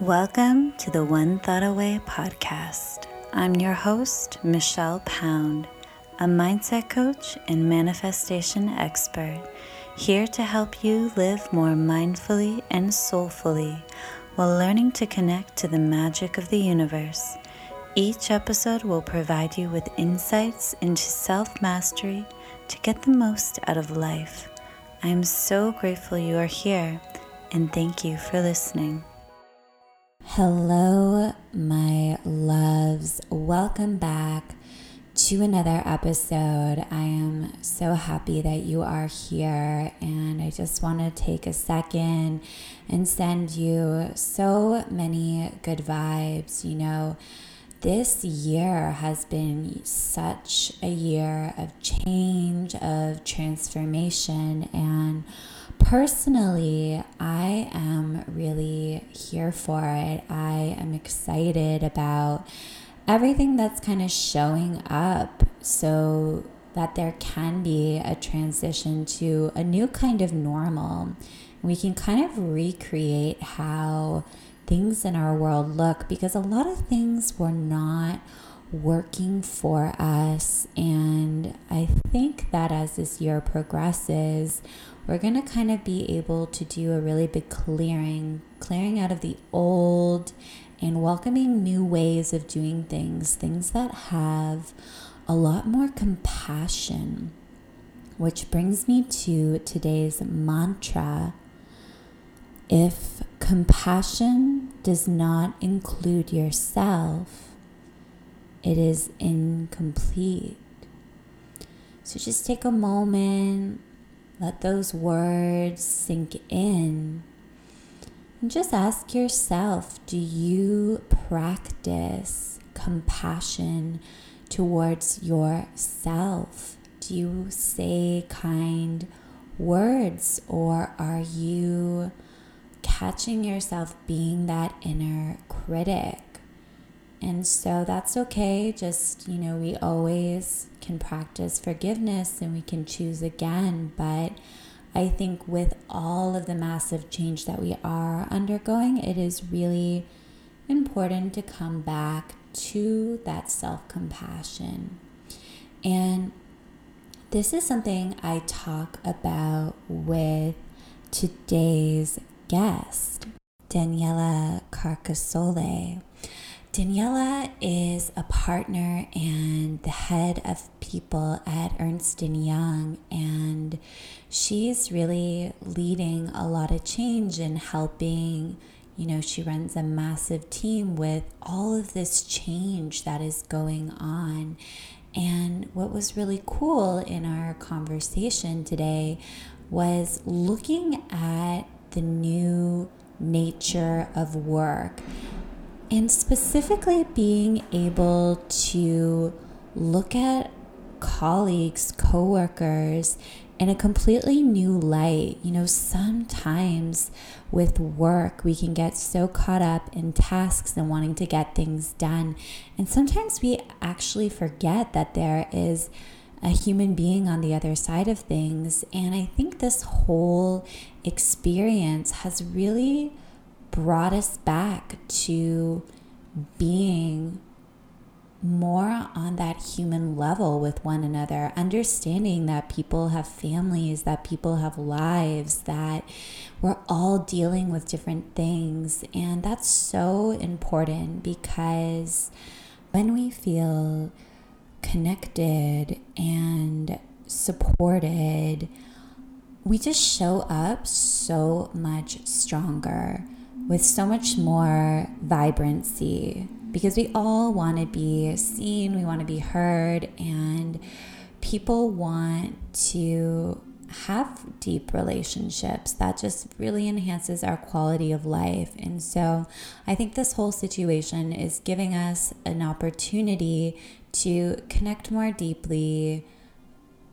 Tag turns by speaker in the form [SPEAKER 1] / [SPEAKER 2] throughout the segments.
[SPEAKER 1] Welcome to the One Thought Away podcast. I'm your host, Michelle Pound, a mindset coach and manifestation expert, here to help you live more mindfully and soulfully while learning to connect to the magic of the universe. Each episode will provide you with insights into self mastery to get the most out of life. I am so grateful you are here and thank you for listening. Hello, my loves. Welcome back to another episode. I am so happy that you are here, and I just want to take a second and send you so many good vibes. You know, this year has been such a year of change, of transformation, and personally, I am really here for it. I am excited about everything that's kind of showing up so that there can be a transition to a new kind of normal. We can kind of recreate how things in our world look because a lot of things were not working for us. And I think that as this year progresses, we're going to kind of be able to do a really big clearing, clearing out of the old and welcoming new ways of doing things, things that have a lot more compassion. Which brings me to today's mantra. If compassion does not include yourself, it is incomplete. So just take a moment, let those words sink in. And just ask yourself do you practice compassion towards yourself? Do you say kind words or are you catching yourself being that inner critic? And so that's okay. Just, you know, we always can practice forgiveness and we can choose again. But I think with all of the massive change that we are undergoing, it is really important to come back to that self compassion. And this is something I talk about with today's guest, Daniela Carcassole. Daniela is a partner and the head of people at Ernst & Young and she's really leading a lot of change and helping you know she runs a massive team with all of this change that is going on. And what was really cool in our conversation today was looking at the new nature of work and specifically being able to look at colleagues, coworkers in a completely new light. You know, sometimes with work, we can get so caught up in tasks and wanting to get things done. And sometimes we actually forget that there is a human being on the other side of things. And I think this whole experience has really brought us back to being more on that human level with one another, understanding that people have families, that people have lives, that we're all dealing with different things. And that's so important because when we feel connected and supported, we just show up so much stronger with so much more vibrancy because we all want to be seen, we want to be heard, and people want to have deep relationships. That just really enhances our quality of life. And so I think this whole situation is giving us an opportunity to connect more deeply,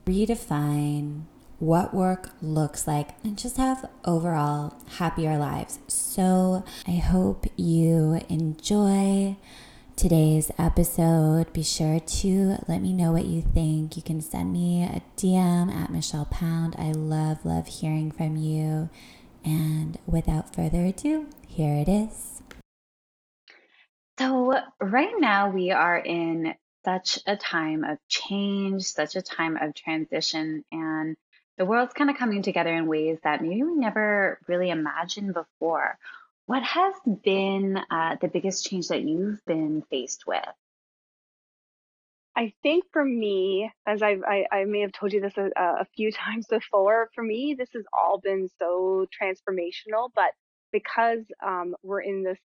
[SPEAKER 1] redefine what work looks like, and just have overall happier lives. So I hope you enjoy today's episode. Be sure to let me know what you think. You can send me a DM at Michelle Pound. I love, love hearing from you. And without further ado, here it is.
[SPEAKER 2] So, right now we are in such a time of change, such a time of transition, and the world's kind of coming together in ways that maybe we never really imagined before. What has been uh, the biggest change that you've been faced with?
[SPEAKER 3] I think for me, as I've, I, I may have told you this a, a few times before, for me, this has all been so transformational. But because um, we're in this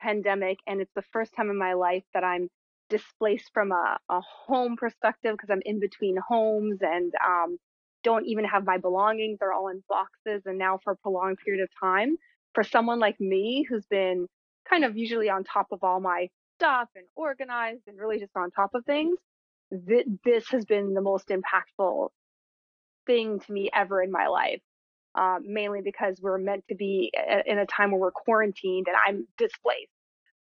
[SPEAKER 3] pandemic and it's the first time in my life that I'm displaced from a, a home perspective because I'm in between homes and um, don't even have my belongings. They're all in boxes. And now for a prolonged period of time, for someone like me who's been kind of usually on top of all my stuff and organized and really just on top of things, th- this has been the most impactful thing to me ever in my life. Um, mainly because we're meant to be in a time where we're quarantined and I'm displaced.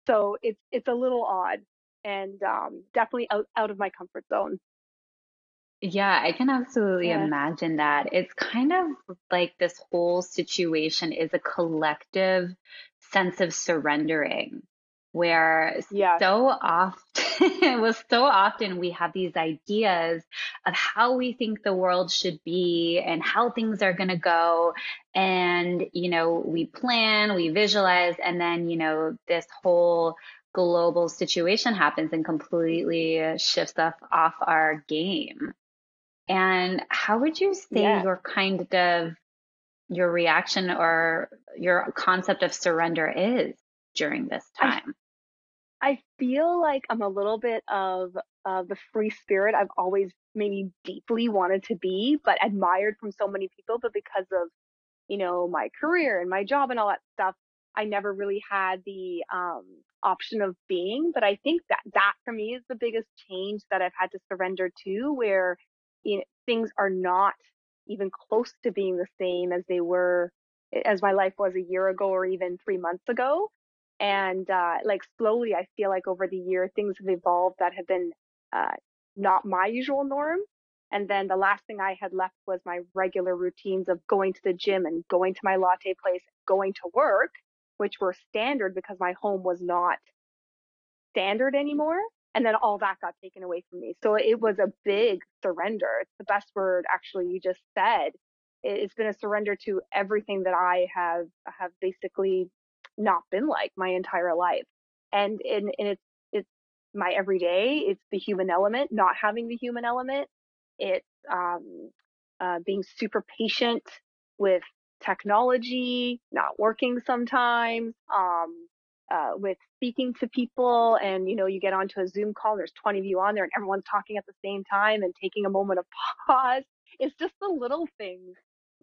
[SPEAKER 3] So it's it's a little odd and um, definitely out, out of my comfort zone.
[SPEAKER 2] Yeah, I can absolutely yeah. imagine that. It's kind of like this whole situation is a collective sense of surrendering where yeah. so often it was so often we have these ideas of how we think the world should be and how things are going to go and you know we plan we visualize and then you know this whole global situation happens and completely shifts us off our game and how would you say yeah. your kind of your reaction or your concept of surrender is during this time?
[SPEAKER 3] I, I feel like I'm a little bit of uh, the free spirit I've always maybe deeply wanted to be, but admired from so many people. But because of, you know, my career and my job and all that stuff, I never really had the um, option of being. But I think that that for me is the biggest change that I've had to surrender to, where you know, things are not even close to being the same as they were as my life was a year ago or even three months ago. And uh, like slowly, I feel like over the year, things have evolved that have been uh, not my usual norm. And then the last thing I had left was my regular routines of going to the gym and going to my latte place, going to work, which were standard because my home was not standard anymore and then all that got taken away from me. So it was a big surrender. It's the best word actually you just said. It's been a surrender to everything that I have have basically not been like my entire life. And in, in it's it's my everyday, it's the human element, not having the human element. It's um, uh, being super patient with technology, not working sometimes, um, uh, with speaking to people and you know you get onto a zoom call there's 20 of you on there and everyone's talking at the same time and taking a moment of pause. It's just the little things.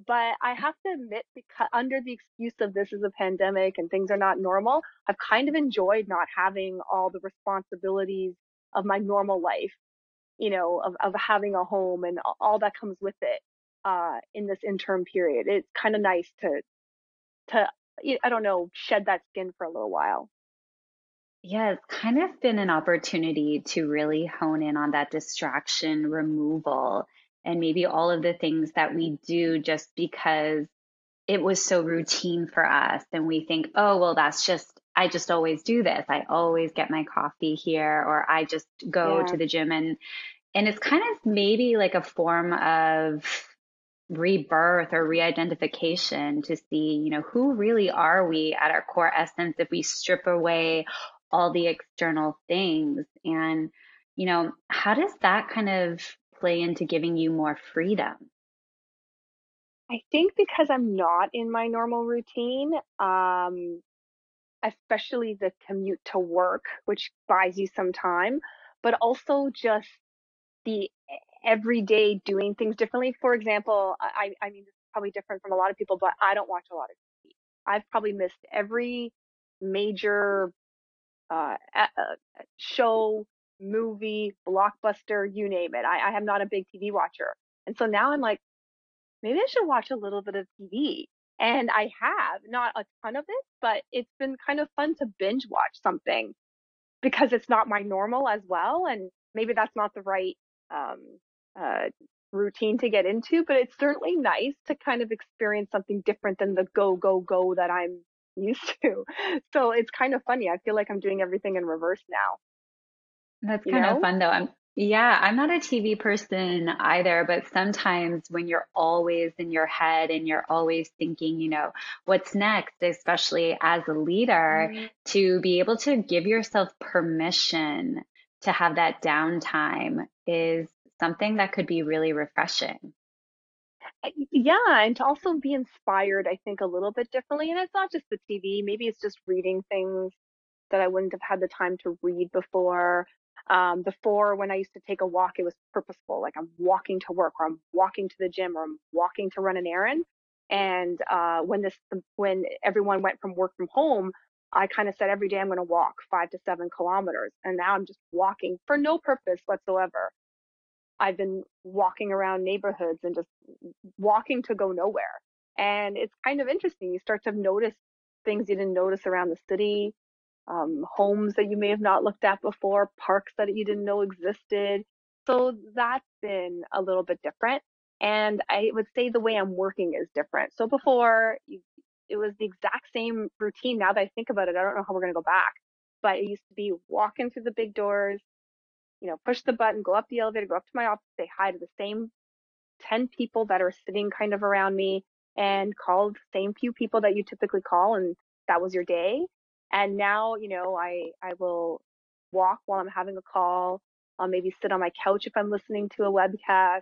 [SPEAKER 3] But i have to admit because under the excuse of this is a pandemic and things are not normal i've kind of enjoyed not having all the responsibilities of my normal life you know of, of having a home and all that comes with it uh, in this interim period. It's kind of nice to to I don't know, shed that skin for a little while.
[SPEAKER 2] Yeah, it's kind of been an opportunity to really hone in on that distraction removal and maybe all of the things that we do just because it was so routine for us. And we think, oh, well, that's just, I just always do this. I always get my coffee here, or I just go yeah. to the gym. And, and it's kind of maybe like a form of rebirth or re-identification to see, you know, who really are we at our core essence if we strip away all the external things and you know, how does that kind of play into giving you more freedom?
[SPEAKER 3] I think because I'm not in my normal routine, um, especially the commute to work, which buys you some time, but also just the every day doing things differently. For example, I, I mean, this is probably different from a lot of people, but I don't watch a lot of TV. I've probably missed every major uh, show, movie, blockbuster, you name it. I, I am not a big TV watcher. And so now I'm like, maybe I should watch a little bit of TV. And I have not a ton of it, but it's been kind of fun to binge watch something because it's not my normal as well. And maybe that's not the right um, uh, routine to get into, but it's certainly nice to kind of experience something different than the go, go, go that I'm used to. So it's kind of funny. I feel like I'm doing everything in reverse now.
[SPEAKER 2] That's kind of fun though. I'm yeah, I'm not a TV person either, but sometimes when you're always in your head and you're always thinking, you know, what's next, especially as a leader, mm-hmm. to be able to give yourself permission to have that downtime is something that could be really refreshing.
[SPEAKER 3] Yeah, and to also be inspired, I think, a little bit differently. And it's not just the TV, maybe it's just reading things that I wouldn't have had the time to read before. Um, before, when I used to take a walk, it was purposeful, like I'm walking to work, or I'm walking to the gym, or I'm walking to run an errand. And uh, when this, when everyone went from work from home, I kind of said every day I'm going to walk five to seven kilometers, and now I'm just walking for no purpose whatsoever. I've been walking around neighborhoods and just walking to go nowhere. And it's kind of interesting. You start to notice things you didn't notice around the city, um, homes that you may have not looked at before, parks that you didn't know existed. So that's been a little bit different. And I would say the way I'm working is different. So before, it was the exact same routine. Now that I think about it, I don't know how we're going to go back. But it used to be walking through the big doors, you know, push the button, go up the elevator, go up to my office, say hi to the same 10 people that are sitting kind of around me and call the same few people that you typically call. And that was your day. And now, you know, I, I will walk while I'm having a call. I'll maybe sit on my couch if I'm listening to a webcast.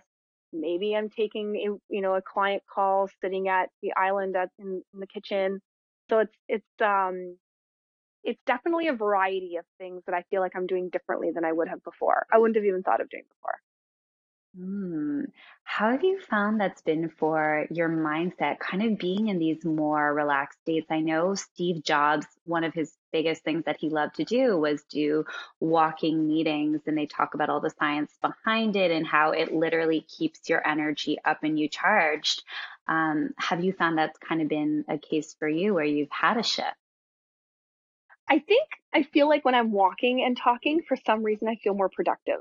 [SPEAKER 3] Maybe I'm taking a, you know, a client call sitting at the island at, in, in the kitchen. So it's, it's, um, it's definitely a variety of things that I feel like I'm doing differently than I would have before. I wouldn't have even thought of doing before.
[SPEAKER 2] Hmm. How have you found that's been for your mindset, kind of being in these more relaxed states? I know Steve Jobs, one of his biggest things that he loved to do was do walking meetings, and they talk about all the science behind it and how it literally keeps your energy up and you charged. Um, have you found that's kind of been a case for you where you've had a shift?
[SPEAKER 3] I think I feel like when I'm walking and talking, for some reason, I feel more productive.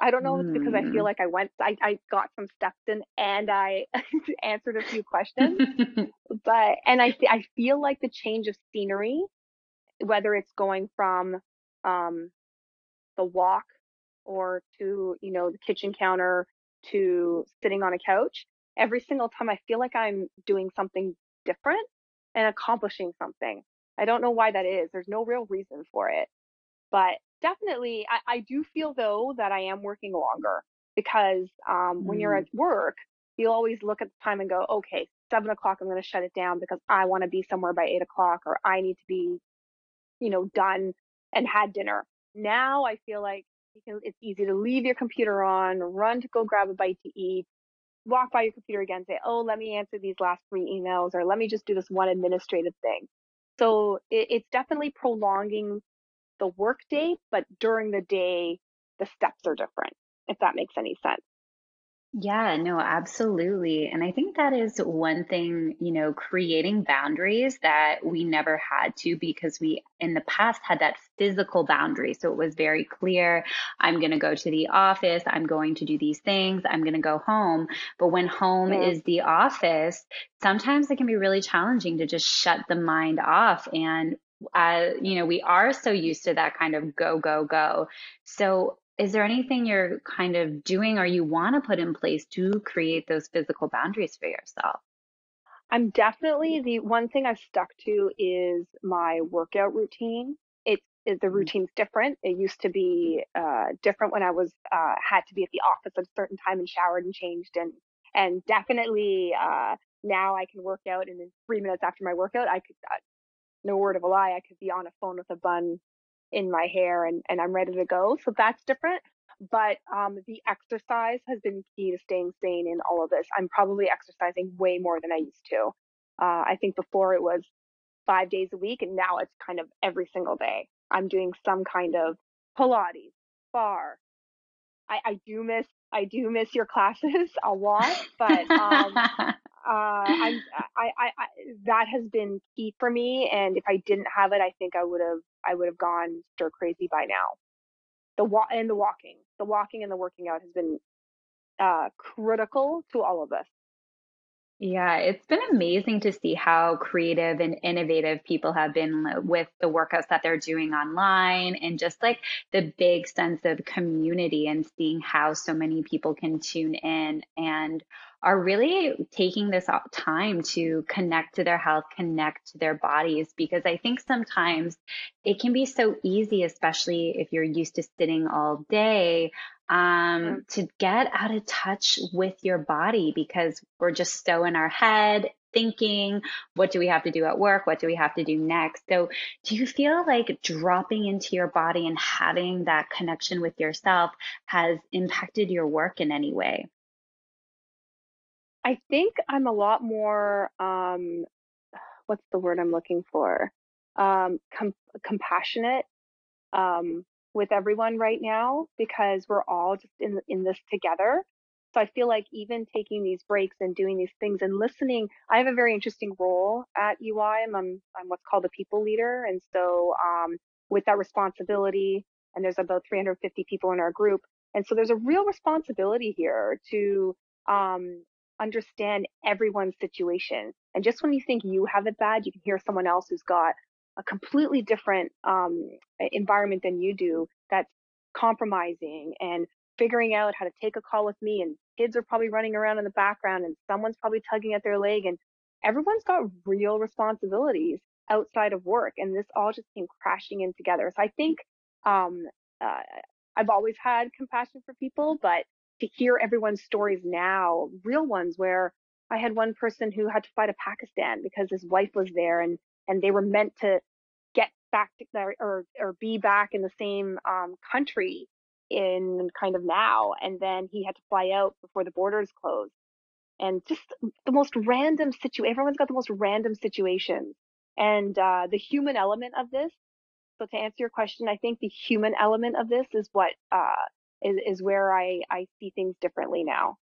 [SPEAKER 3] I don't know if it's because I feel mm. like I went, I, I got some steps in and I answered a few questions. but, and I, I feel like the change of scenery, whether it's going from um, the walk or to, you know, the kitchen counter to sitting on a couch, every single time I feel like I'm doing something different and accomplishing something. I don't know why that is. There's no real reason for it. But definitely, I, I do feel though that I am working longer because um, mm. when you're mm. at work, you always look at the time and go, okay, seven o'clock, I'm going to shut it down because I want to be somewhere by eight o'clock or I need to be, you know, done and had dinner. Now I feel like you can, it's easy to leave your computer on, run to go grab a bite to eat, walk by your computer again, say, oh, let me answer these last three emails or let me just do this one administrative thing. So it, it's definitely prolonging the workday, but during the day, the steps are different, if that makes any sense.
[SPEAKER 2] Yeah, no, absolutely. And I think that is one thing, you know, creating boundaries that we never had to because we in the past had that physical boundary. So it was very clear I'm going to go to the office, I'm going to do these things, I'm going to go home. But when home yeah. is the office, sometimes it can be really challenging to just shut the mind off and uh, you know, we are so used to that kind of go, go, go. So is there anything you're kind of doing or you want to put in place to create those physical boundaries for yourself?
[SPEAKER 3] I'm definitely the one thing I've stuck to is my workout routine. It's it the mm-hmm. routine's different. It used to be uh, different when I was uh, had to be at the office at a certain time and showered and changed and and definitely uh, now I can work out and in three minutes after my workout I could uh, no word of a lie I could be on a phone with a bun in my hair and, and I'm ready to go. So that's different. But um, the exercise has been key to staying sane in all of this. I'm probably exercising way more than I used to. Uh, I think before it was five days a week, and now it's kind of every single day. I'm doing some kind of Pilates, barre. I, I do miss I do miss your classes a lot, but um, uh, I, I, I, I, that has been key for me. And if I didn't have it, I think I would have, I would have gone stir crazy by now. The walk and the walking, the walking and the working out has been uh, critical to all of this.
[SPEAKER 2] Yeah, it's been amazing to see how creative and innovative people have been with the workouts that they're doing online and just like the big sense of community and seeing how so many people can tune in and are really taking this time to connect to their health, connect to their bodies, because I think sometimes it can be so easy, especially if you're used to sitting all day, um, to get out of touch with your body because we're just so in our head thinking, what do we have to do at work? What do we have to do next? So, do you feel like dropping into your body and having that connection with yourself has impacted your work in any way?
[SPEAKER 3] I think I'm a lot more, um, what's the word I'm looking for? Um, com- compassionate um, with everyone right now because we're all just in in this together. So I feel like even taking these breaks and doing these things and listening, I have a very interesting role at EY. I'm, I'm, I'm what's called a people leader, and so um, with that responsibility, and there's about 350 people in our group, and so there's a real responsibility here to um, understand everyone's situation. And just when you think you have it bad, you can hear someone else who's got a completely different um, environment than you do that's compromising and figuring out how to take a call with me. And kids are probably running around in the background and someone's probably tugging at their leg. And everyone's got real responsibilities outside of work. And this all just came crashing in together. So I think um, uh, I've always had compassion for people, but to hear everyone's stories now, real ones where I had one person who had to fly to Pakistan because his wife was there and and they were meant to get back to or or be back in the same um, country in kind of now and then he had to fly out before the borders closed. And just the most random situation everyone's got the most random situations. And uh, the human element of this so to answer your question i think the human element of this is what uh, is, is where I, I see things differently now.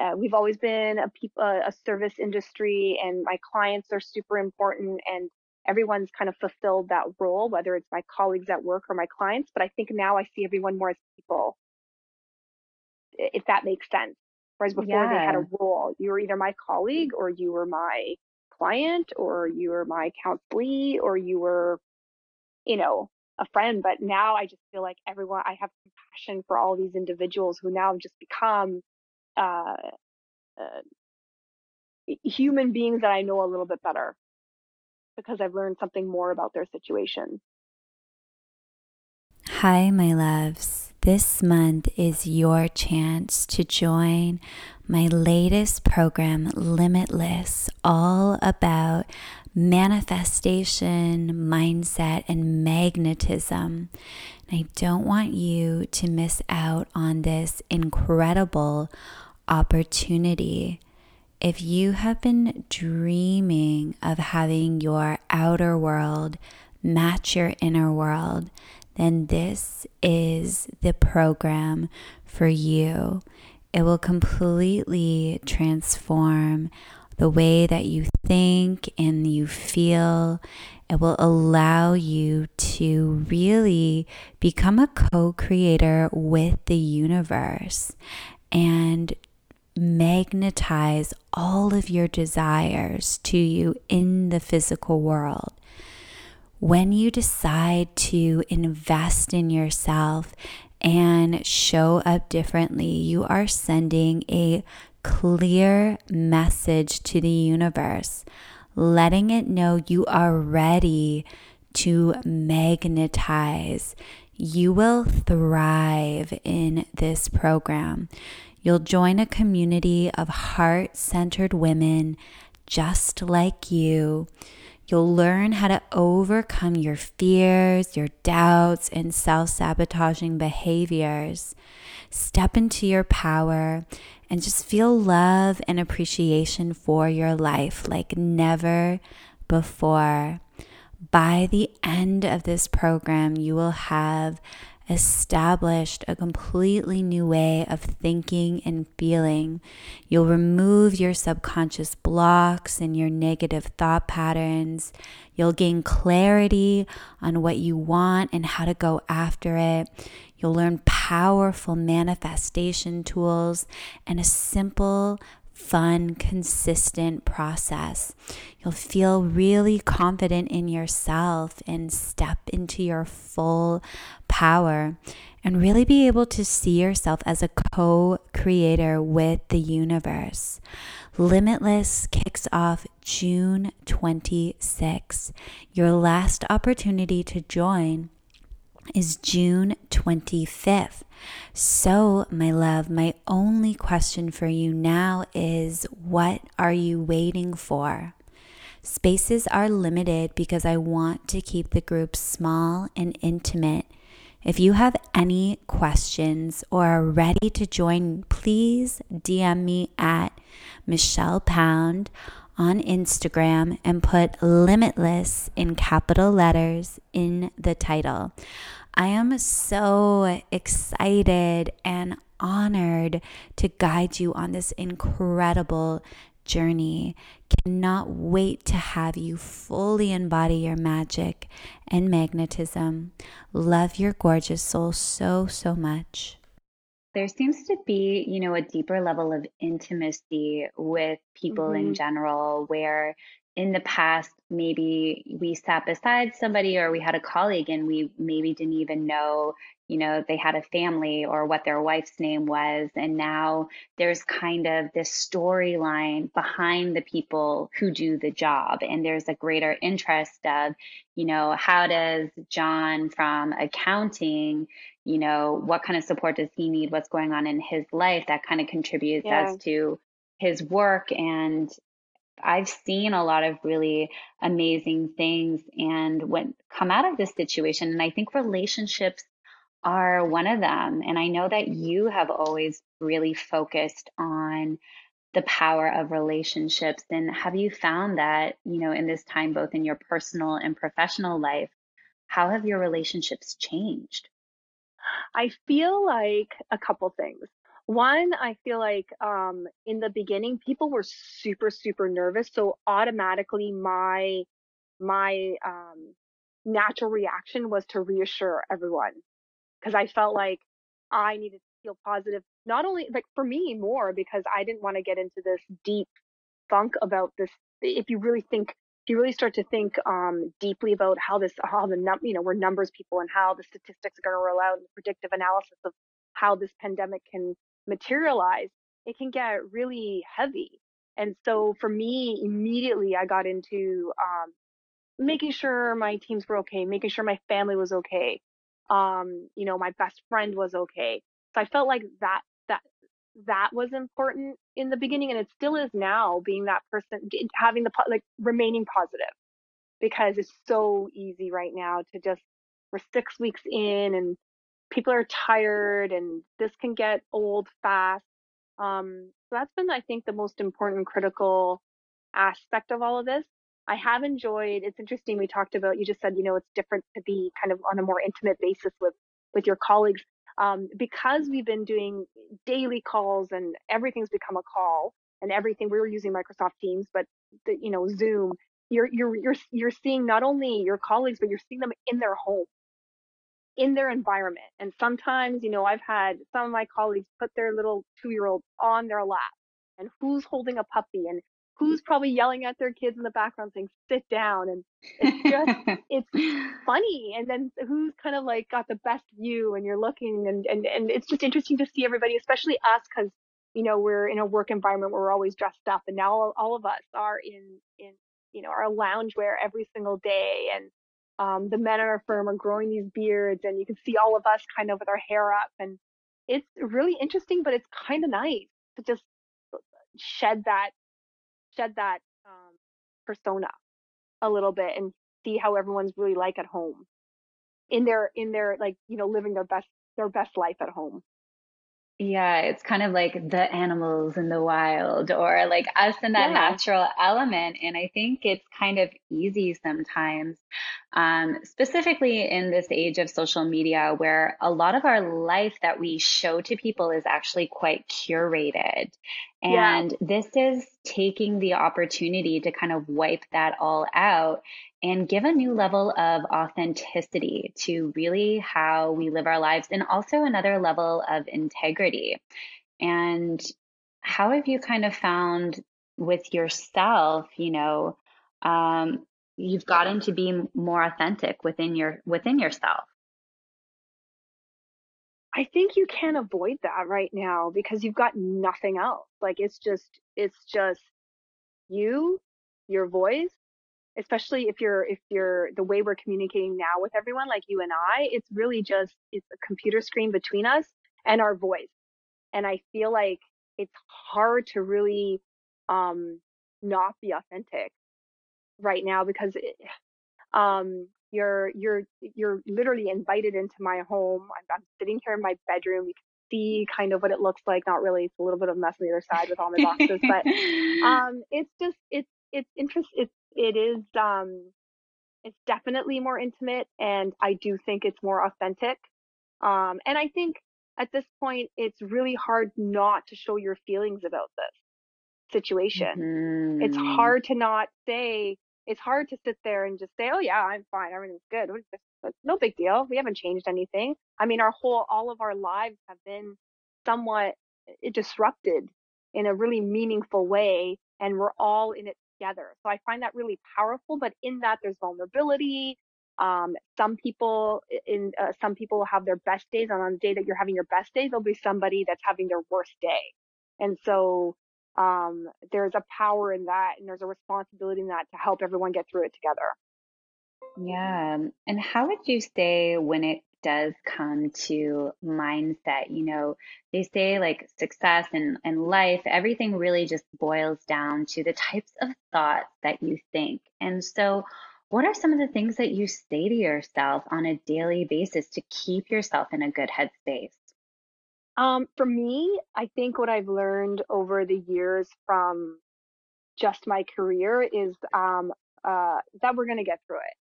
[SPEAKER 3] Uh, we've always been a, peop- a service industry and my clients are super important and everyone's kind of fulfilled that role, whether it's my colleagues at work or my clients. But I think now I see everyone more as people, if that makes sense. Whereas before yeah. they had a role, you were either my colleague or you were my client or you were my counselee or you were, you know, a friend, but now I just feel like everyone, I have compassion for all these individuals who now have just become uh, uh, human beings that I know a little bit better because I've learned something more about their situation.
[SPEAKER 1] Hi, my loves. This month is your chance to join my latest program, Limitless, all about manifestation, mindset, and magnetism. And I don't want you to miss out on this incredible opportunity. If you have been dreaming of having your outer world match your inner world, then this is the program for you. It will completely transform the way that you think and you feel. It will allow you to really become a co creator with the universe and magnetize all of your desires to you in the physical world. When you decide to invest in yourself and show up differently, you are sending a clear message to the universe, letting it know you are ready to magnetize. You will thrive in this program. You'll join a community of heart centered women just like you. You'll learn how to overcome your fears, your doubts, and self sabotaging behaviors. Step into your power and just feel love and appreciation for your life like never before. By the end of this program, you will have established a completely new way of thinking and feeling. You'll remove your subconscious blocks and your negative thought patterns. You'll gain clarity on what you want and how to go after it. You'll learn powerful manifestation tools and a simple fun, consistent process. You'll feel really confident in yourself and step into your full power and really be able to see yourself as a co creator with the universe. Limitless kicks off June 26. Your last opportunity to join is June 25th. So, my love, my only question for you now is what are you waiting for? Spaces are limited because I want to keep the group small and intimate. If you have any questions or are ready to join, please DM me at Michelle Pound on Instagram and put limitless in capital letters in the title. I am so excited and honored to guide you on this incredible journey. Cannot wait to have you fully embody your magic and magnetism. Love your gorgeous soul so, so much.
[SPEAKER 2] There seems to be, you know, a deeper level of intimacy with people mm-hmm. in general where in the past, maybe we sat beside somebody or we had a colleague and we maybe didn't even know, you know, they had a family or what their wife's name was. And now there's kind of this storyline behind the people who do the job. And there's a greater interest of, you know, how does John from accounting, you know, what kind of support does he need? What's going on in his life that kind of contributes yeah. as to his work and I've seen a lot of really amazing things and what come out of this situation. And I think relationships are one of them. And I know that you have always really focused on the power of relationships. And have you found that, you know, in this time, both in your personal and professional life, how have your relationships changed?
[SPEAKER 3] I feel like a couple things. One, I feel like um, in the beginning, people were super, super nervous. So automatically, my my um, natural reaction was to reassure everyone because I felt like I needed to feel positive. Not only like for me more because I didn't want to get into this deep funk about this. If you really think, if you really start to think um, deeply about how this, how the num, you know, we're numbers people and how the statistics are going to roll out and predictive analysis of how this pandemic can materialize, it can get really heavy. And so for me, immediately I got into um, making sure my teams were okay, making sure my family was okay, um, you know, my best friend was okay. So I felt like that that that was important in the beginning, and it still is now. Being that person, having the like remaining positive, because it's so easy right now to just we're six weeks in and people are tired and this can get old fast. Um, so that's been, I think, the most important critical aspect of all of this. I have enjoyed, it's interesting. We talked about, you just said, you know, it's different to be kind of on a more intimate basis with, with your colleagues. Um, because we've been doing daily calls and everything's become a call and everything we were using Microsoft Teams, but the, you know, Zoom, you're, you're, you're, you're seeing not only your colleagues, but you're seeing them in their home in their environment. And sometimes, you know, I've had some of my colleagues put their little two year old on their lap and who's holding a puppy and who's mm. probably yelling at their kids in the background saying, sit down. And it's just, it's funny. And then who's kind of like got the best view and you're looking and, and, and it's just interesting to see everybody, especially us, because, you know, we're in a work environment where we're always dressed up and now all, all of us are in, in, you know, our loungewear every single day. And um, the men in our firm are growing these beards and you can see all of us kind of with our hair up and it's really interesting but it's kind of nice to just shed that shed that um, persona a little bit and see how everyone's really like at home in their in their like you know living their best their best life at home
[SPEAKER 2] yeah, it's kind of like the animals in the wild or like us in that yeah. natural element. And I think it's kind of easy sometimes, um, specifically in this age of social media where a lot of our life that we show to people is actually quite curated. And yeah. this is taking the opportunity to kind of wipe that all out and give a new level of authenticity to really how we live our lives and also another level of integrity. And how have you kind of found with yourself, you know, um, you've gotten to be more authentic within your within yourself?
[SPEAKER 3] I think you can't avoid that right now because you've got nothing else. Like it's just it's just you, your voice, especially if you're if you're the way we're communicating now with everyone like you and I, it's really just it's a computer screen between us and our voice. And I feel like it's hard to really um not be authentic right now because it, um you're you're you're literally invited into my home. I'm, I'm sitting here in my bedroom. You can see kind of what it looks like. Not really. It's a little bit of mess on the other side with all my boxes, but um, it's just it's it's interest. It's it is um, it's definitely more intimate, and I do think it's more authentic. Um, and I think at this point, it's really hard not to show your feelings about this situation. Mm-hmm. It's hard to not say it's hard to sit there and just say, "Oh yeah, I'm fine, everything's good." It's no big deal. We haven't changed anything. I mean, our whole, all of our lives have been somewhat eh, disrupted in a really meaningful way, and we're all in it together. So I find that really powerful. But in that, there's vulnerability. Um, some people in uh, some people have their best days, and on the day that you're having your best day, there'll be somebody that's having their worst day. And so um, there's a power in that and there's a responsibility in that to help everyone get through it together.
[SPEAKER 2] Yeah. And how would you say when it does come to mindset, you know, they say like success and, and life, everything really just boils down to the types of thoughts that you think. And so, what are some of the things that you say to yourself on a daily basis to keep yourself in a good headspace?
[SPEAKER 3] Um, for me, I think what I've learned over the years from just my career is um, uh, that we're going to get through it.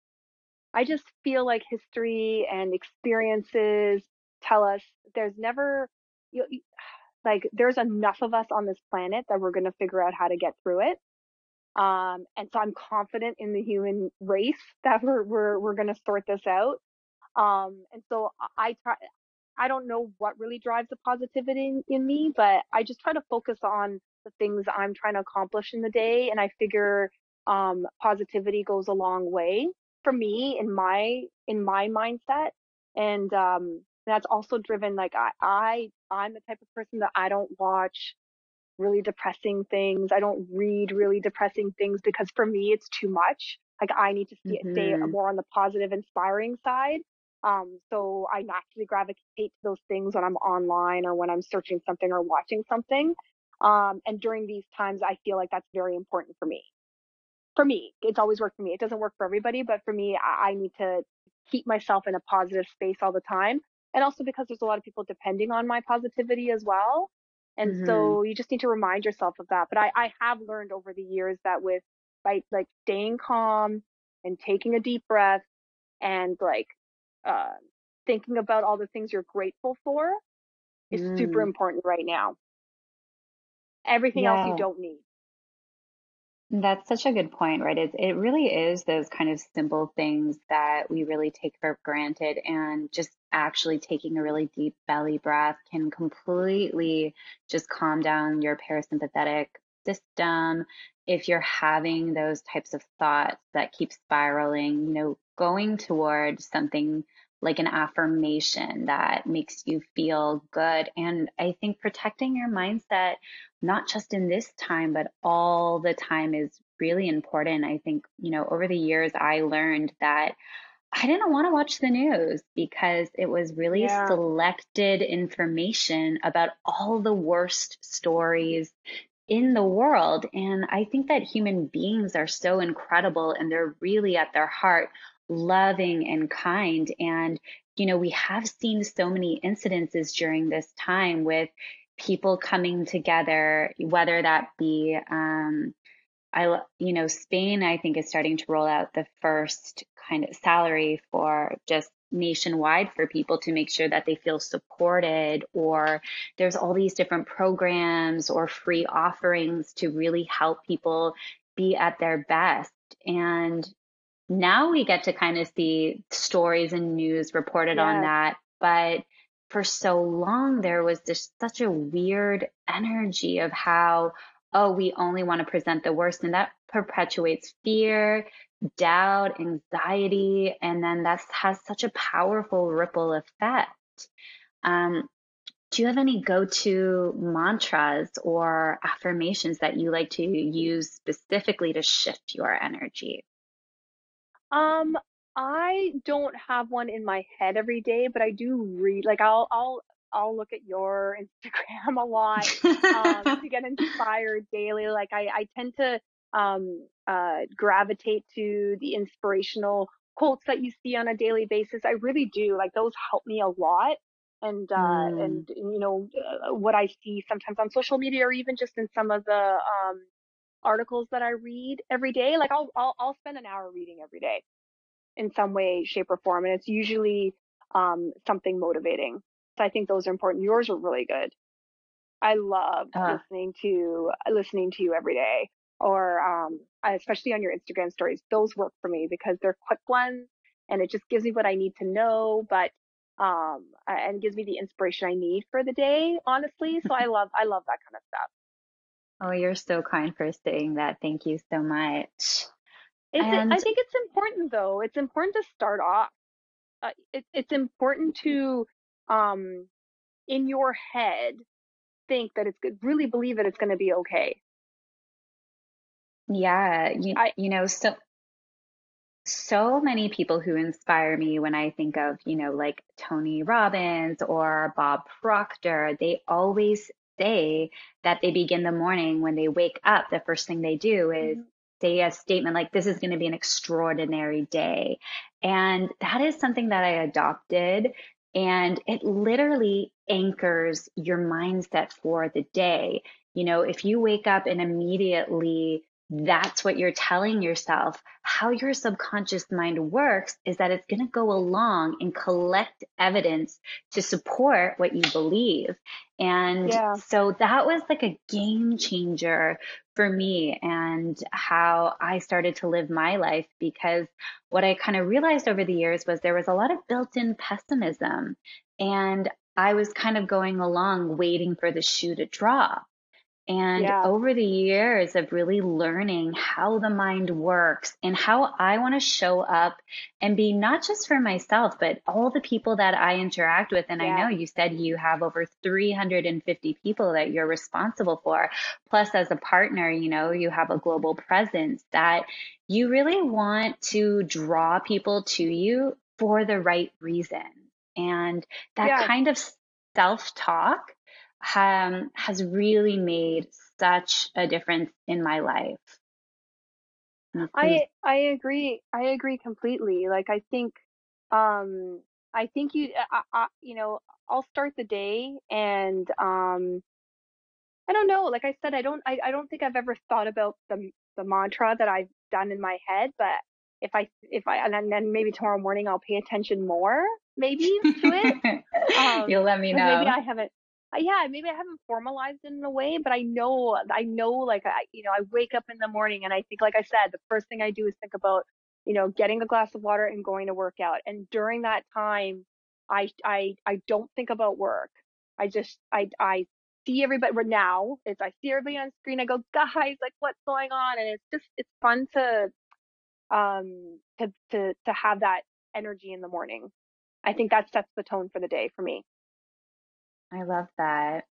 [SPEAKER 3] I just feel like history and experiences tell us there's never, you, like, there's enough of us on this planet that we're going to figure out how to get through it. Um, and so I'm confident in the human race that we're we're we're going to sort this out. Um, and so I try I don't know what really drives the positivity in, in me, but I just try to focus on the things I'm trying to accomplish in the day. And I figure um, positivity goes a long way for me in my in my mindset. And um, that's also driven like I, I I'm the type of person that I don't watch really depressing things. I don't read really depressing things because for me it's too much. Like I need to stay, mm-hmm. stay more on the positive, inspiring side. Um, so I naturally gravitate to those things when I'm online or when I'm searching something or watching something. Um, and during these times, I feel like that's very important for me. For me, it's always worked for me. It doesn't work for everybody, but for me, I, I need to keep myself in a positive space all the time. And also because there's a lot of people depending on my positivity as well. And mm-hmm. so you just need to remind yourself of that. But I, I have learned over the years that with by like staying calm and taking a deep breath and like uh, thinking about all the things you're grateful for is mm. super important right now. Everything yeah. else you don't need.
[SPEAKER 2] That's such a good point, right? It, it really is those kind of simple things that we really take for granted. And just actually taking a really deep belly breath can completely just calm down your parasympathetic system. If you're having those types of thoughts that keep spiraling, you know, going towards something like an affirmation that makes you feel good. And I think protecting your mindset, not just in this time, but all the time is really important. I think, you know, over the years, I learned that I didn't want to watch the news because it was really yeah. selected information about all the worst stories in the world. And I think that human beings are so incredible and they're really at their heart loving and kind. And, you know, we have seen so many incidences during this time with people coming together, whether that be, um, I, you know, Spain, I think is starting to roll out the first kind of salary for just nationwide for people to make sure that they feel supported or there's all these different programs or free offerings to really help people be at their best and now we get to kind of see stories and news reported on that but for so long there was just such a weird energy of how, oh, we only want to present the worst. And that perpetuates fear, doubt, anxiety, and then that has such a powerful ripple effect. Um, do you have any go-to mantras or affirmations that you like to use specifically to shift your energy?
[SPEAKER 3] Um, I don't have one in my head every day, but I do read. Like I'll I'll I'll look at your Instagram a lot um, to get inspired daily. Like I I tend to um uh gravitate to the inspirational quotes that you see on a daily basis. I really do. Like those help me a lot and uh, mm. and you know uh, what I see sometimes on social media or even just in some of the um, articles that I read every day. Like I'll, I'll I'll spend an hour reading every day in some way, shape, or form, and it's usually um, something motivating. So I think those are important. Yours are really good. I love uh. listening to listening to you every day, or um, especially on your Instagram stories. Those work for me because they're quick ones, and it just gives me what I need to know. But um, and gives me the inspiration I need for the day, honestly. So I love, I love that kind of stuff.
[SPEAKER 2] Oh, you're so kind for saying that. Thank you so much.
[SPEAKER 3] And... I think it's important though. It's important to start off. Uh, it, it's important to, um, in your head, think that it's good, really believe that it's going to be okay.
[SPEAKER 2] Yeah, you, I, you know, so so many people who inspire me when I think of, you know, like Tony Robbins or Bob Proctor, they always say that they begin the morning when they wake up, the first thing they do is mm-hmm. say a statement like, this is going to be an extraordinary day. And that is something that I adopted. And it literally anchors your mindset for the day. You know, if you wake up and immediately that's what you're telling yourself. How your subconscious mind works is that it's going to go along and collect evidence to support what you believe. And yeah. so that was like a game changer for me and how I started to live my life because what I kind of realized over the years was there was a lot of built in pessimism. And I was kind of going along waiting for the shoe to drop. And yeah. over the years of really learning how the mind works and how I want to show up and be not just for myself, but all the people that I interact with. And yeah. I know you said you have over 350 people that you're responsible for. Plus, as a partner, you know, you have a global presence that you really want to draw people to you for the right reason. And that yeah. kind of self talk um, has really made such a difference in my life.
[SPEAKER 3] I I agree. I agree completely. Like I think, um, I think you, I, I, you know, I'll start the day and um, I don't know. Like I said, I don't, I, I don't think I've ever thought about the the mantra that I've done in my head, but if I if I and then maybe tomorrow morning I'll pay attention more maybe to it.
[SPEAKER 2] Um, You'll let me know.
[SPEAKER 3] Maybe I haven't yeah, maybe I haven't formalized it in a way, but I know, I know, like, I, you know, I wake up in the morning and I think, like I said, the first thing I do is think about, you know, getting a glass of water and going to work out. And during that time, I, I, I don't think about work. I just, I, I see everybody right now. It's I see everybody on screen. I go, guys, like, what's going on? And it's just, it's fun to, um, to, to, to have that energy in the morning. I think that sets the tone for the day for me.
[SPEAKER 2] I love that.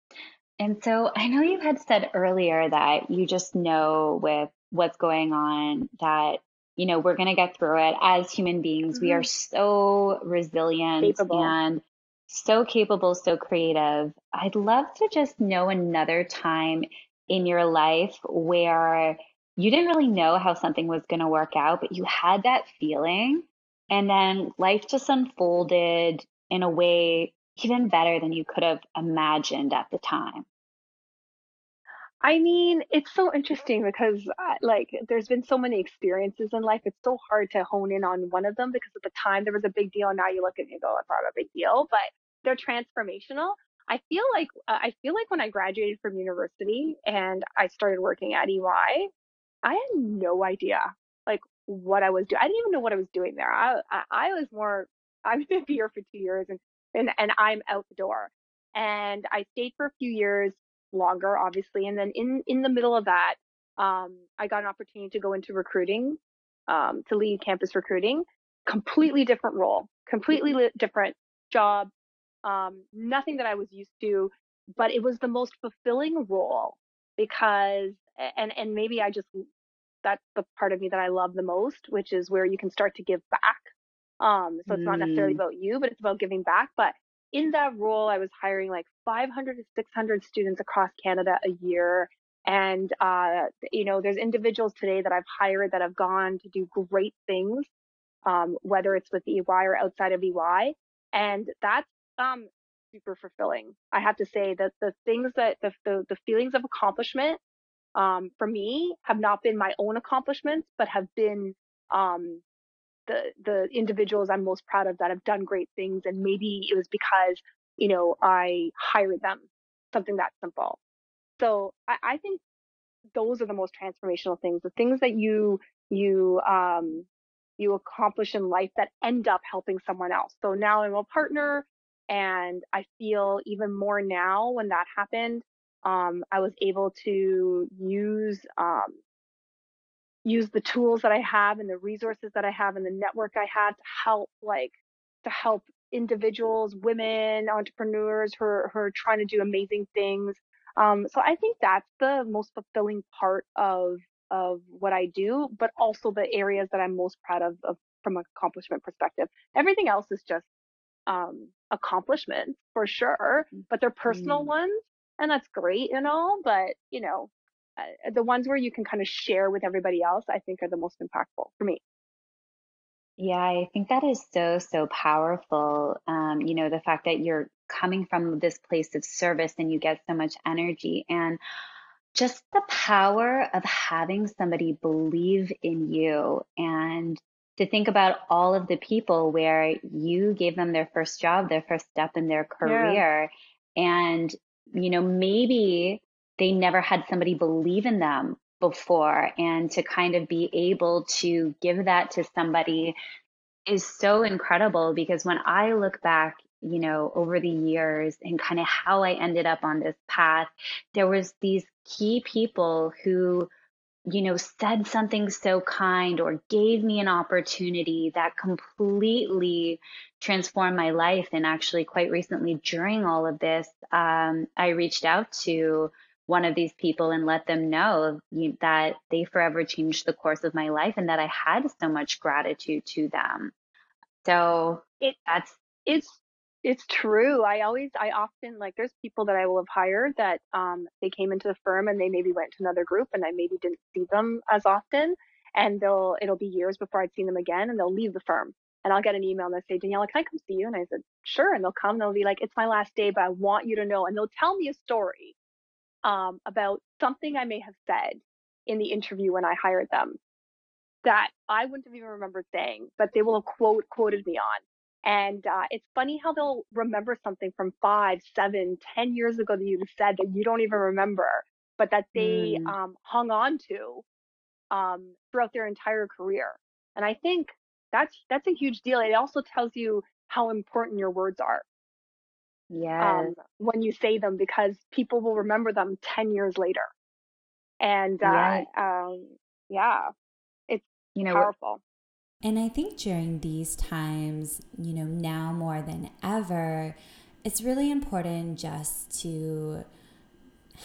[SPEAKER 2] And so I know you had said earlier that you just know with what's going on that, you know, we're going to get through it as human beings. Mm-hmm. We are mm-hmm. so resilient capable. and so capable, so creative. I'd love to just know another time in your life where you didn't really know how something was going to work out, but you had that feeling and then life just unfolded in a way even better than you could have imagined at the time?
[SPEAKER 3] I mean, it's so interesting because, uh, like, there's been so many experiences in life. It's so hard to hone in on one of them because at the time there was a big deal. Now you look at it and go, it's not a big deal, but they're transformational. I feel like uh, I feel like when I graduated from university and I started working at EY, I had no idea like what I was doing. I didn't even know what I was doing there. I I, I was more I've been here for two years and and, and I'm out the door. And I stayed for a few years longer, obviously. And then in, in the middle of that, um, I got an opportunity to go into recruiting, um, to lead campus recruiting, completely different role, completely li- different job, um, nothing that I was used to, but it was the most fulfilling role because, and, and maybe I just, that's the part of me that I love the most, which is where you can start to give back. Um, so it's not necessarily
[SPEAKER 2] Mm.
[SPEAKER 3] about you, but it's about giving back. But in that role, I was hiring like 500 to 600 students across Canada a year. And, uh, you know, there's individuals today that I've hired that have gone to do great things, um, whether it's with the EY or outside of EY. And that's, um, super fulfilling. I have to say that the things that the, the, the feelings of accomplishment, um, for me have not been my own accomplishments, but have been, um, the the individuals I'm most proud of that have done great things, and maybe it was because you know I hired them, something that simple. So I, I think those are the most transformational things, the things that you you um you accomplish in life that end up helping someone else. So now I'm a partner, and I feel even more now when that happened. Um, I was able to use um, use the tools that I have and the resources that I have and the network I have to help like to help individuals, women, entrepreneurs who are, who are trying to do amazing things. Um, so I think that's the most fulfilling part of of what I do, but also the areas that I'm most proud of, of from an accomplishment perspective. Everything else is just um, accomplishments for sure, but they're personal
[SPEAKER 2] Mm.
[SPEAKER 3] ones, and that's great and all. But you know, the ones where you can kind of share with everybody else, I think are the most impactful for me.
[SPEAKER 2] Yeah, I think that is so, so powerful. Um, you know, the fact that you're coming from this place of service and you get so much energy and just the power of having somebody believe in you and to think about all of the people where you gave them their first job, their first step in their
[SPEAKER 3] Yeah.
[SPEAKER 2] career. And, you know, maybe they never had somebody believe in them before. And to kind of be able to give that to somebody is so incredible because when I look back, you know, over the years and kind of how I ended up on this path, there was these key people who, you know, said something so kind or gave me an opportunity that completely transformed my life. And actually, quite recently, during all of this, um, I reached out to one of these people and let them know that they forever changed the course of my life and that I had so much gratitude to them. So
[SPEAKER 3] It
[SPEAKER 2] that's
[SPEAKER 3] it's it's true. I always I often like there's people that I will have hired that um they came into the firm and they maybe went to another group and I maybe didn't see them as often and they'll it'll be years before I'd seen them again and they'll leave the firm and I'll get an email and they'll say, Daniela, can I come see you? And I said, sure. And they'll come and they'll be like, it's my last day, but I want you to know. And they'll tell me a story um, about something I may have said in the interview when I hired them that I wouldn't have even remembered saying, but they will have quote quoted me on. And uh, it's funny how they'll remember something from five, seven, ten years ago that you said that you don't even remember, but that they
[SPEAKER 2] Mm.
[SPEAKER 3] um, hung on to um, throughout their entire career. And I think that's that's a huge deal. It also tells you how important your words are
[SPEAKER 2] yes.
[SPEAKER 3] um, when you say them because people will remember them 10 years later. And uh,
[SPEAKER 2] Right.
[SPEAKER 3] um, yeah, it's
[SPEAKER 2] You know,
[SPEAKER 3] powerful.
[SPEAKER 1] And I think during these times, you know, now more than ever, it's really important just to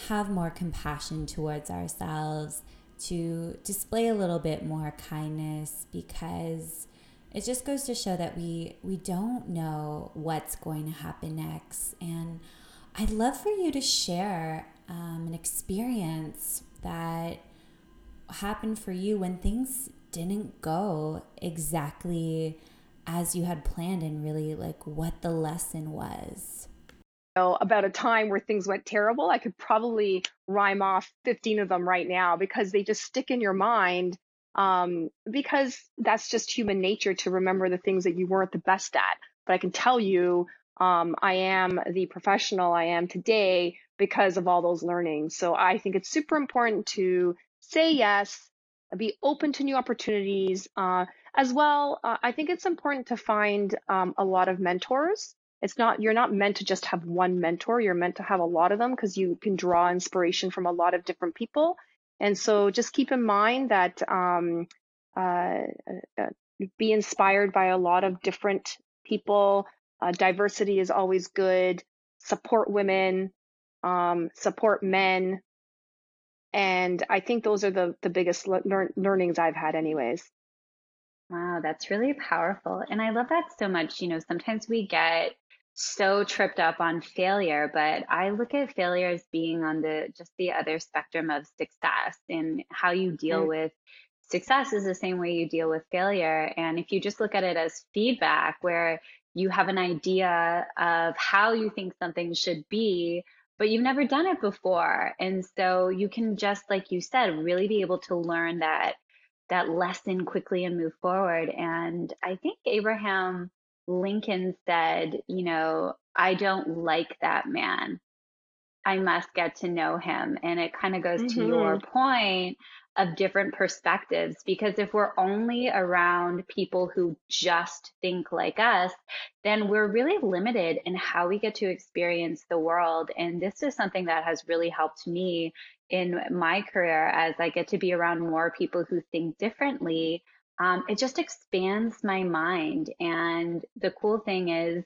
[SPEAKER 1] have more compassion towards ourselves, to display a little bit more kindness because it just goes to show that we we don't know what's going to happen next. And I'd love for you to share um, an experience that happened for you when things didn't go exactly as you had planned and really like what the lesson was.
[SPEAKER 3] know, about a time where things went terrible, I could probably rhyme off 15 of them right now because they just stick in your mind. Um, because that's just human nature to remember the things that you weren't the best at. But I can tell you, um, I am the professional I am today because of all those learnings. So I think it's super important to say yes, be open to new opportunities. Uh, as well, uh, I think it's important to find um, a lot of mentors it's not you're not meant to just have one mentor you're meant to have a lot of them because you can draw inspiration from a lot of different people and so just keep in mind that um, uh, uh, uh be inspired by a lot of different people uh, diversity is always good support women um, support men and i think those are the the biggest le- learnings i've had anyways
[SPEAKER 2] Wow, that's really powerful. And I love that so much. You know, sometimes we get so tripped up on failure, but I look at failure as being on the just the other spectrum of success and how you deal mm. with success is the same way you deal with failure. And if you just look at it as feedback where you have an idea of how you think something should be, but you've never done it before. And so you can just, like you said, really be able to learn that that lesson quickly and move forward. And I think Abraham Lincoln said, you know, I don't like that man. I must get to know him. And it kind of goes mm-hmm. to your mm-hmm. point of different perspectives because if we're only around people who just think like us, then we're really limited in how we get to experience the world. And this is something that has really helped me in my career as I get to be around more people who think differently. Um, it just expands my mind. And the cool thing is,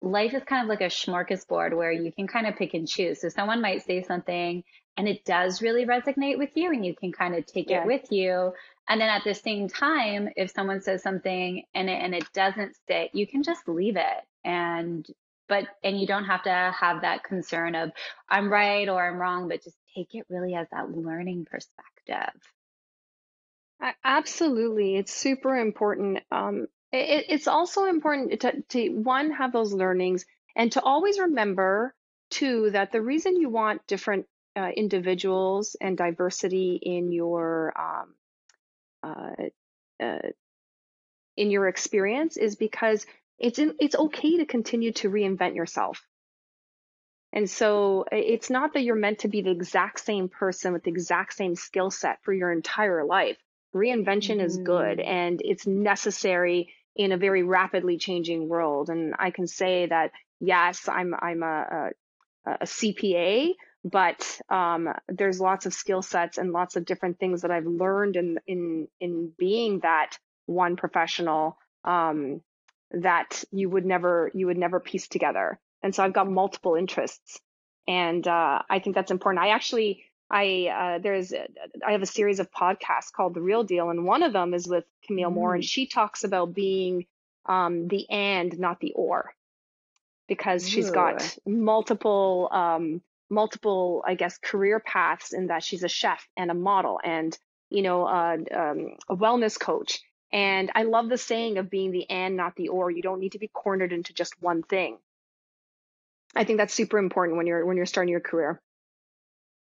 [SPEAKER 2] life is kind of like a smorgasbord where you can kind of pick and choose. So someone might say something and it does really resonate with you and you can kind of take yeah. it with you. And then at the same time, if someone says something and it, and it doesn't sit, you can just leave it and but and you don't have to have that concern of I'm right or I'm wrong, but just take it really as that learning perspective.
[SPEAKER 3] Absolutely, it's super important. Um, it, it's also important to, to one have those learnings and to always remember too that the reason you want different uh, individuals and diversity in your um, uh, uh, in your experience is because it's in, it's okay to continue to reinvent yourself. And so it's not that you're meant to be the exact same person with the exact same skill set for your entire life. Reinvention is good mm-hmm. and it's necessary in a very rapidly changing world. And I can say that yes, I'm I'm a, a, a CPA, but um, there's lots of skill sets and lots of different things that I've learned in in in being that one professional um, that you would never you would never piece together. And so I've got multiple interests, and uh, I think that's important. I actually I uh, there's I have a series of podcasts called The Real Deal, and one of them is with Camille mm. Moore, and mm. she talks about being um, the and, not the or, because Ooh. she's got multiple um, multiple I guess career paths in that she's a chef and a model and you know uh, um, a wellness coach and I love the saying of being the and, not the or. You don't need to be cornered into just one thing. I think that's super important when you're when you're starting your career.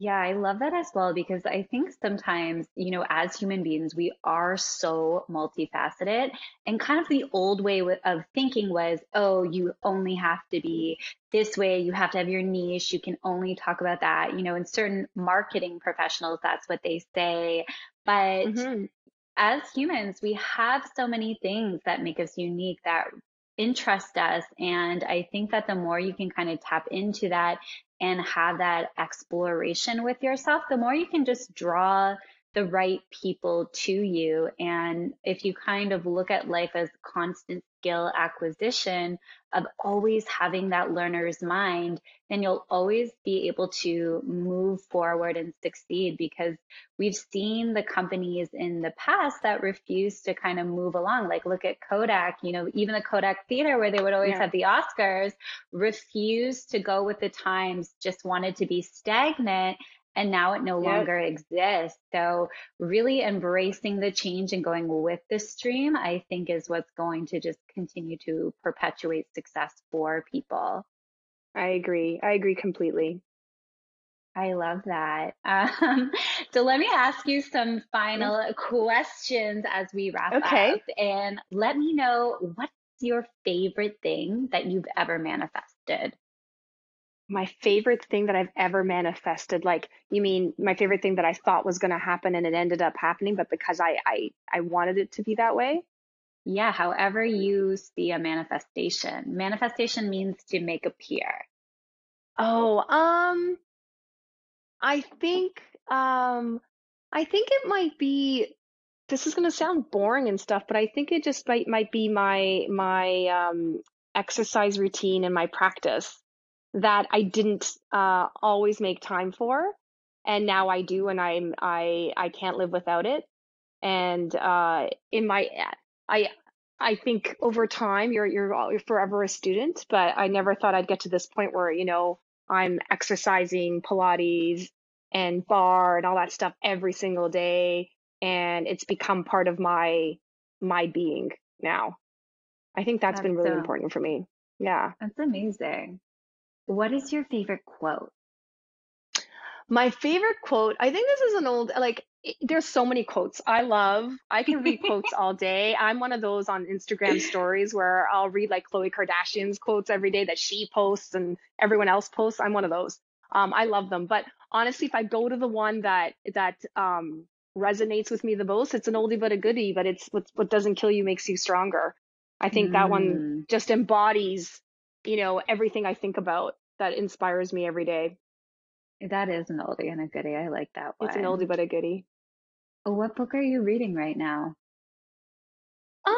[SPEAKER 2] Yeah, I love that as well because I think sometimes, you know, as human beings, we are so multifaceted. And kind of the old way of thinking was, oh, you only have to be this way. You have to have your niche. You can only talk about that. You know, in certain marketing professionals, that's what they say. But mm-hmm as humans, we have so many things that make us unique that interest us. And I think that the more you can kind of tap into that and have that exploration with yourself, the more you can just draw the right people to you. And if you kind of look at life as constant skill acquisition of always having that learner's mind, then you'll always be able to move forward and succeed because we've seen the companies in the past that refuse to kind of move along. Like look at Kodak, you know, even the Kodak Theater where they would always yeah. have the Oscars refused to go with the times, just wanted to be stagnant and now it no longer exists. So really embracing the change and going with the stream, I think is what's going to just continue to perpetuate success for people.
[SPEAKER 3] I agree. I agree completely.
[SPEAKER 2] I love that. Um, so let me ask you some final questions as we wrap okay. up. And let me know what's your favorite thing that you've ever manifested?
[SPEAKER 3] My favorite thing that I've ever manifested. Like, you mean my favorite thing that I thought was going to happen and it ended up happening, but because I, I, I wanted it to be that way?
[SPEAKER 2] yeah, however you see a manifestation. Manifestation means to make appear.
[SPEAKER 3] Oh, um, I think, um, I think it might be, this is going to sound boring and stuff, but I think it just might, might be my, my, um, exercise routine and my practice that I didn't, uh, always make time for. And now I do, and I'm, I, I can't live without it. And, uh, in my, I, I think over time you're, you're, you're forever a student, but I never thought I'd get to this point where, you know, I'm exercising Pilates and barre and all that stuff every single day. And it's become part of my, my being now. I think that's, that's been really so, important for me. Yeah.
[SPEAKER 2] That's amazing. What is your favorite quote?
[SPEAKER 3] My favorite quote, I think this is an old, like, there's so many quotes I love. I can read quotes all day. I'm one of those on Instagram stories where I'll read like Khloe Kardashian's quotes every day that she posts and everyone else posts. I'm one of those. Um, I love them. But honestly, if I go to the one that that um, resonates with me the most, it's an oldie but a goodie. But it's what, what doesn't kill you makes you stronger. I think that one mm. just embodies, you know, everything I think about that inspires me every day.
[SPEAKER 2] That is an oldie and a goodie. I like that one.
[SPEAKER 3] It's an oldie but a goodie.
[SPEAKER 2] What book are you reading right now?
[SPEAKER 3] Um,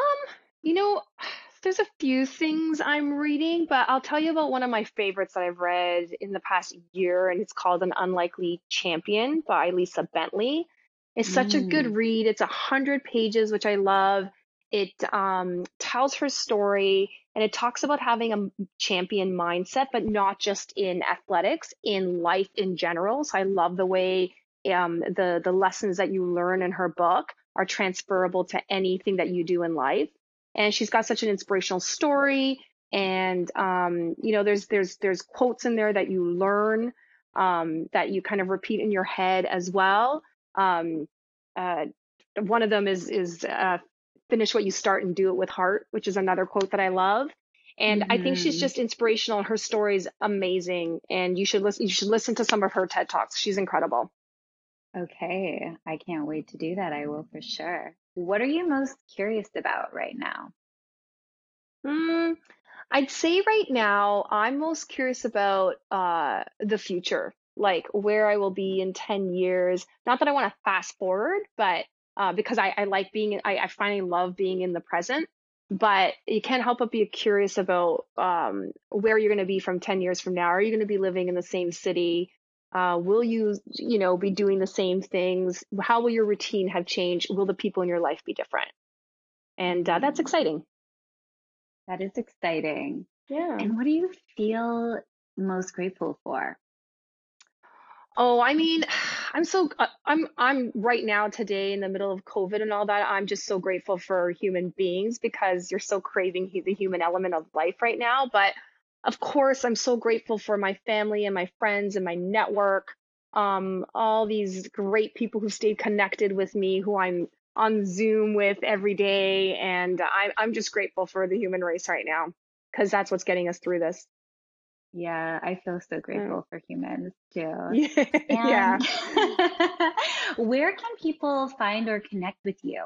[SPEAKER 3] you know, there's a few things I'm reading, but I'll tell you about one of my favorites that I've read in the past year, and it's called An Unlikely Champion by Lisa Bentley. It's such a good mm. read. It's a hundred pages, which I love. It um, tells her story and it talks about having a champion mindset, but not just in athletics, in life in general. So I love the way um, the the lessons that you learn in her book are transferable to anything that you do in life. And she's got such an inspirational story, and um, you know, there's there's there's quotes in there that you learn um, that you kind of repeat in your head as well. Um, uh, one of them is is uh, finish what you start and do it with heart, which is another quote that I love. And mm-hmm. I think she's mm-hmm. just inspirational. Her story is amazing, and you should listen. You should listen to some of her TED talks. She's incredible.
[SPEAKER 2] Okay, I can't wait to do that. I will for sure. What are you most curious about right now?
[SPEAKER 3] Mm, I'd say right now, I'm most curious about uh, the future, like where I will be in 10 years. Not that I want to fast forward, but uh, because I, I like being, I, I finally love being in the present. But you can't help but be curious about um, where you're going to be from 10 years from now. Are you going to be living in the same city? Uh, will you, you know, be doing the same things? How will your routine have changed? Will the people in your life be different? And uh, that's exciting.
[SPEAKER 2] That is exciting.
[SPEAKER 3] Yeah.
[SPEAKER 2] And what do you feel most grateful for?
[SPEAKER 3] Oh, I mean, I'm so uh, I'm I'm right now today in the middle of COVID and all that. I'm just so grateful for human beings because you're so craving the human element of life right now. But of course, I'm so grateful for my family and my friends and my network. Um, all these great people who stayed connected with me, who I'm on Zoom with every day. And I'm I'm just grateful for the human race right now because that's what's getting us through this.
[SPEAKER 2] Yeah, I feel so grateful mm. for humans too.
[SPEAKER 3] Yeah.
[SPEAKER 2] yeah. where can people find or connect with you?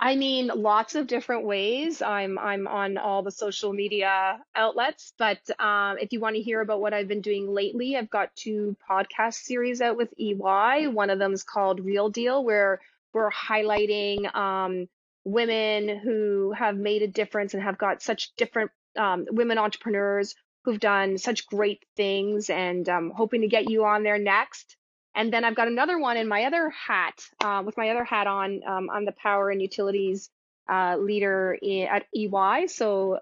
[SPEAKER 3] I mean, lots of different ways. I'm I'm on all the social media outlets, but um, if you want to hear about what I've been doing lately, I've got two podcast series out with EY. One of them is called Real Deal, where we're highlighting um, women who have made a difference and have got such different um, women entrepreneurs who've done such great things, and um, hoping to get you on there next. And then I've got another one in my other hat, uh, with my other hat on. Um, I'm the power and utilities uh, leader in, at EY. So uh,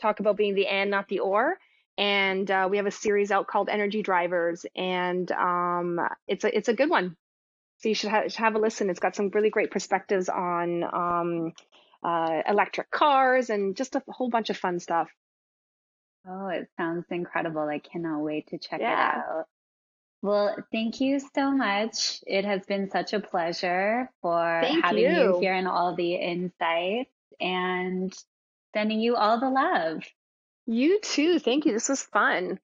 [SPEAKER 3] talk about being the and, not the or. And uh, we have a series out called Energy Drivers, and um, it's a it's a good one. So you should, ha- should have a listen. It's got some really great perspectives on um, uh, electric cars and just a whole bunch of fun stuff.
[SPEAKER 2] Oh, it sounds incredible. I cannot wait to check yeah. it out. Well, thank you so much. It has been such a pleasure for
[SPEAKER 3] thank
[SPEAKER 2] having
[SPEAKER 3] you.
[SPEAKER 2] you here and all the insights and sending you all the love.
[SPEAKER 3] You too. Thank you. This was fun.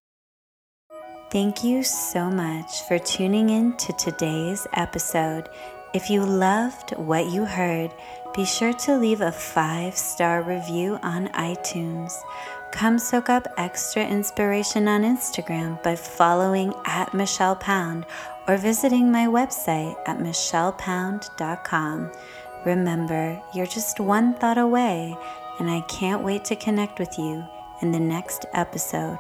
[SPEAKER 1] Thank you so much for tuning in to today's episode. If you loved what you heard, be sure to leave a five star review on iTunes. Come soak up extra inspiration on Instagram by following at Michelle Pound or visiting my website at michellepound.com. Remember, you're just one thought away, and I can't wait to connect with you in the next episode.